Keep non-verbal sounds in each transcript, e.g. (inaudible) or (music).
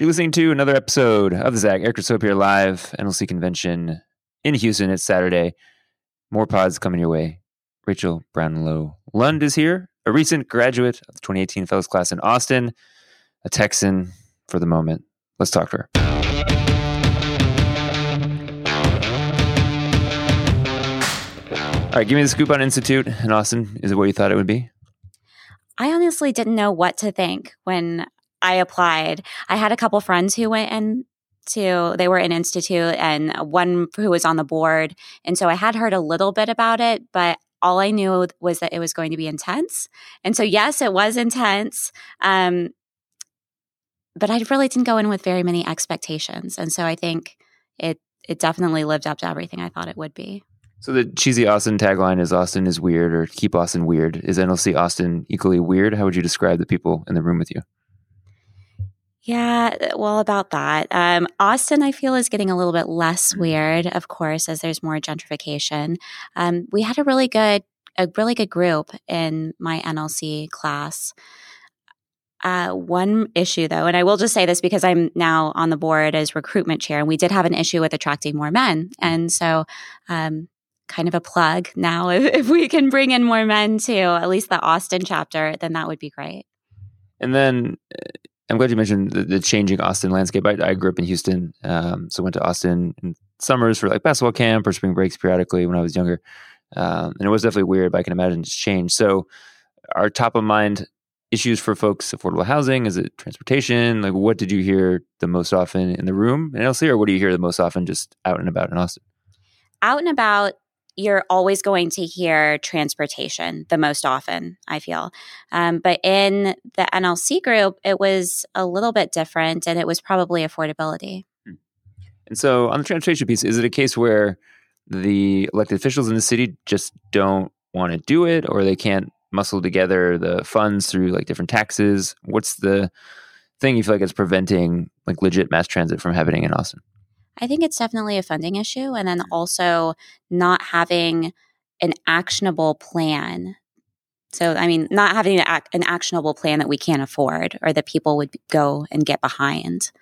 You're listening to another episode of the Zag Eric Soap here live NLC convention in Houston. It's Saturday. More pods coming your way. Rachel Brownlow Lund is here, a recent graduate of the 2018 Fellows class in Austin, a Texan for the moment. Let's talk to her. All right, give me the scoop on Institute in Austin. Is it what you thought it would be? I honestly didn't know what to think when I applied. I had a couple friends who went in to they were in institute and one who was on the board and so i had heard a little bit about it but all i knew was that it was going to be intense and so yes it was intense um, but i really didn't go in with very many expectations and so i think it it definitely lived up to everything i thought it would be. So the cheesy austin tagline is austin is weird or keep austin weird. Is nlc austin equally weird? How would you describe the people in the room with you yeah, uh, well, about that. Um, Austin, I feel, is getting a little bit less mm-hmm. weird, of course, as there's more gentrification. Um, we had a really good, a really good group in my NLC class. Uh, one issue, though, and I will just say this because I'm now on the board as recruitment chair, and we did have an issue with attracting more men, and so. Um, kind of a plug now. (laughs) If, if we can bring in more men to at least the Austin chapter, then that would be great. And then I'm glad you mentioned the, the changing Austin landscape. I, I, grew up in Houston, um, so went to Austin in summers for like basketball camp or spring breaks periodically when I was younger, um, and it was definitely weird. But I can imagine it's changed. So, our top of mind issues for folks affordable housing? Is it transportation? Like, what did you hear the most often in the room NLC, or what do you hear the most often just out and about in Austin? Out and about, you're always going to hear transportation the most often, I feel. Um, but in the NLC group, it was a little bit different and it was probably affordability. Hmm. And so, on the transportation piece, is it a case where the elected officials in the city just don't want to do it or they can't muscle together the funds through like different taxes? What's the thing you feel like is preventing like legit mass transit from happening in Austin? I think it's definitely a funding issue. And then mm. also not having an actionable plan. So, I mean, not having an actionable plan that we can't afford or that people would go and get behind.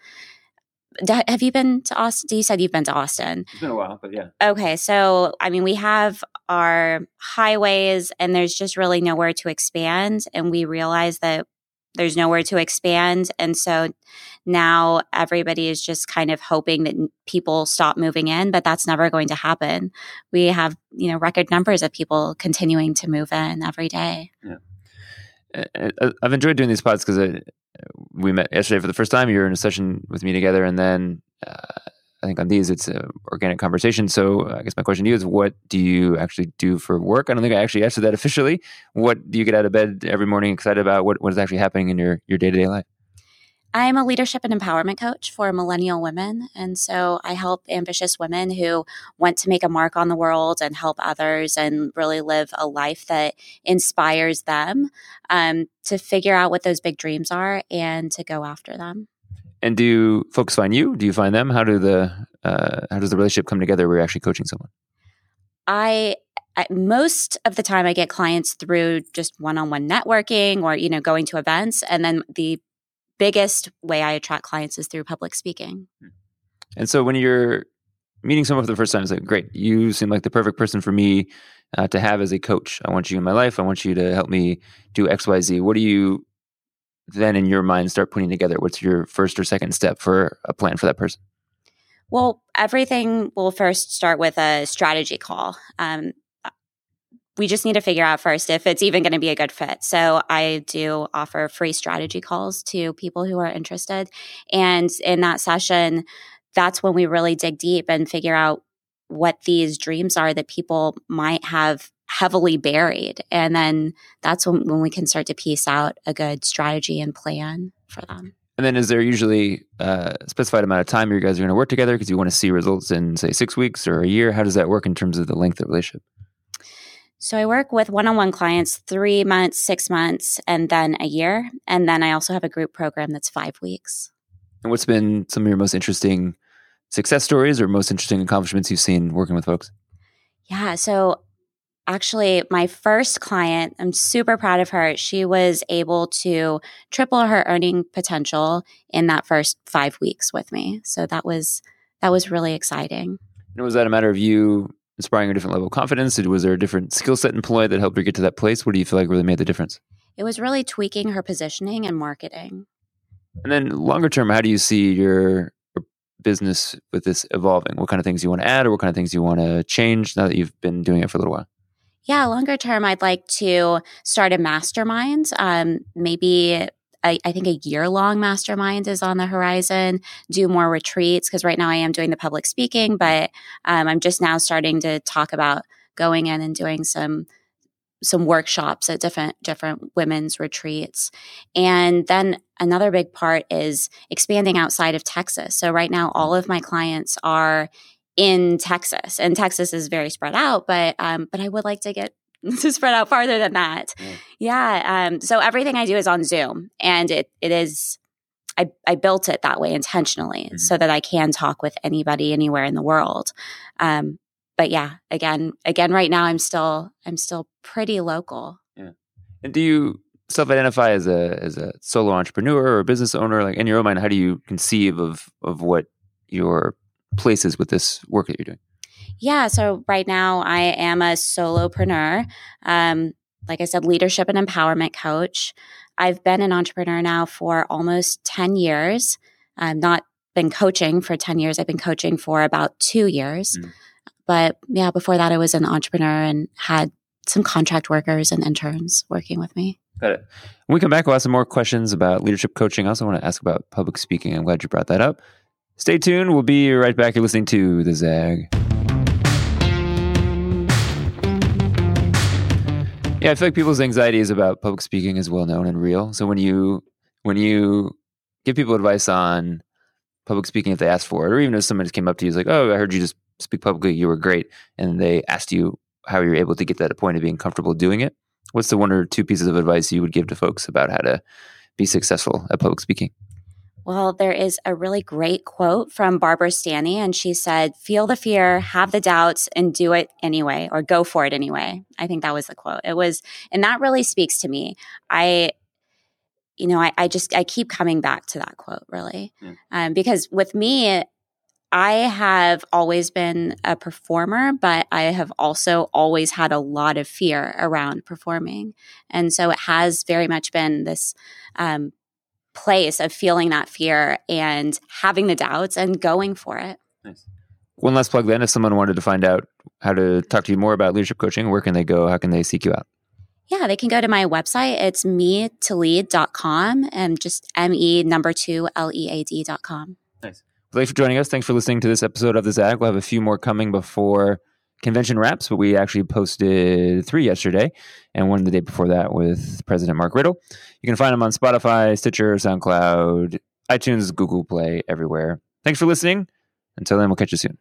Have you been to Austin? You said you've been to Austin. It's been a while, but yeah. Okay. So, I mean, we have our highways and there's just really nowhere to expand. And we realize that there's nowhere to expand. And so now everybody is just kind of hoping that people stop moving in, but that's never going to happen. We have, you know, record numbers of people continuing to move in every day. Yeah. I've enjoyed doing these pods because we met yesterday for the first time. You were in a session with me together, and then uh, I think on these it's an organic conversation. So I guess my question to you is, what do you actually do for work? I don't think I actually answered that officially. What do you get out of bed every morning excited about? What what is actually happening in your your day to day life? I'm a leadership and empowerment coach for millennial women. And so I help ambitious women who want to make a mark on the world and help others and really live a life that inspires them um, to figure out what those big dreams are and to go after them. And do folks find you? Do you find them? How do the uh, how does the relationship come together where you're actually coaching someone? I, I most of the time I get clients through just one-on-one networking or you know going to events, and then the biggest way I attract clients is through public speaking. Hmm. And so when you're meeting someone for the first time, it's like, great, you seem like the perfect person for me uh, to have as a coach. I want you in my life. I want you to help me do X, Y, Z. What do you then in your mind start putting together? What's your first or second step for a plan for that person? Well, everything will first start with a strategy call. Um, we just need to figure out first if it's even going to be a good fit. So I do offer free strategy calls to people who are interested. And in that session, that's when we really dig deep and figure out what these dreams are that people might have heavily buried. And then that's when, when we can start to piece out a good strategy and plan for them. And then is there usually a specified amount of time you guys are going to work together because you want to see results in, say, six weeks or a year? How does that work in terms of the length of the relationship? So I work with one on one clients three months, six months, and then a year. And then I also have a group program that's five weeks. And what's been some of your most interesting success stories or most interesting accomplishments you've seen working with folks? Yeah. So actually my first client i'm super proud of her. She was able to triple her earning potential in that first five weeks with me. So that was that was really exciting. And was that a matter of you inspiring a different level of confidence? Was there a different skill set employed that helped her get to that place? What do you feel like really made the difference? It was really tweaking her positioning and marketing. And then longer term how do you see your business with this evolving? What kind of things you want to add or what kind of things you want to change now that you've been doing it for a little while yeah, longer term, I'd like to start a mastermind. Um, maybe I, I, think a year long mastermind is on the horizon. Do more retreats because right now I am doing the public speaking, but um, I'm just now starting to talk about going in and doing some some workshops at different different women's retreats and then another big part is expanding outside of texas so right now all of my clients are in Texas, and Texas is very spread out. But um, but I would like to get (laughs) to spread out farther than that. Yeah. yeah um, so everything I do is on Zoom, and it it is. I, I built it that way intentionally mm-hmm. so that I can talk with anybody anywhere in the world. Um, but yeah, again, again, right now I'm still I'm still pretty local. Yeah. And do you self-identify as a as a solo entrepreneur or a business owner? Like in your own mind, how do you conceive of of what your places with this work that you're doing? Yeah. So right now I am a solopreneur. Um, like I said, leadership and empowerment coach. I've been an entrepreneur now for almost 10 years. I've not been coaching for 10 years. I've been coaching for about two years. Mm. But yeah, before that, I was an entrepreneur and had some contract workers and interns working with me. Got it. When we come back, we'll ask some more questions about leadership coaching. I also want to ask about public speaking. I'm glad you brought that up. Stay tuned. We'll be right back. You're listening to The Zag. Yeah, I feel like people's anxieties about public speaking is well known and real. So when you when you give people advice on public speaking if they ask for it, or even if someone just came up to you, is like, "Oh, I heard you just speak publicly. You were great," and they asked you how you're able to get that point of being comfortable doing it. What's the one or two pieces of advice you would give to folks about how to be successful at public speaking? Well, there is a really great quote from Barbara Stanny, and she said, Feel the fear, have the doubts, and do it anyway, or go for it anyway. I think that was the quote. It was, and that really speaks to me. I, you know, I, I just, I keep coming back to that quote really. Yeah. Um, because with me, I have always been a performer, but I have also always had a lot of fear around performing. And so it has very much been this um, place of feeling that fear and having the doubts and going for it. Nice. One last plug then if someone wanted to find out how to talk to you more about leadership coaching, where can they go? How can they seek you out? Yeah, they can go to my website. It's me to lead.com and just M E number two L E A D.com. Nice. thanks for joining us. Thanks for listening to this episode of The Zag. We'll have a few more coming before convention wraps, but we actually posted three yesterday and one the day before that with President Mark Riddle. You can find them on Spotify, Stitcher, SoundCloud, iTunes, Google Play, everywhere. Thanks for listening. Until then, we'll catch you soon.